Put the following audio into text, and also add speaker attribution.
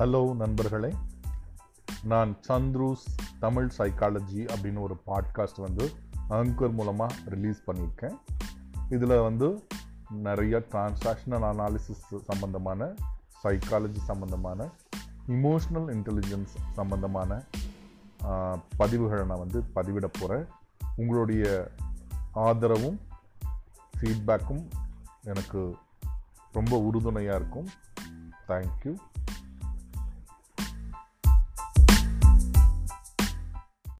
Speaker 1: Hello நண்பர்களே. நான் Chandru's Tamil psychology அப்படின்னு ஒரு பாட்காஸ்ட் வந்து ஆங்கர் மூலமாக ரிலீஸ் பண்ணியிருக்கேன். இதில் வந்து நிறைய டிரான்சாக்ஷனல் அனாலிசிஸ் சம்மந்தமான சைக்காலஜி சம்மந்தமான இமோஷ்னல் இன்டெலிஜென்ஸ் சம்மந்தமான பதிவுகளை நான் வந்து பதிவிட போகிறேன் உங்களுடைய ஆதரவும் ஃபீட்பேக்கும் எனக்கு ரொம்ப உறுதுணையாக இருக்கும். தேங்க்யூ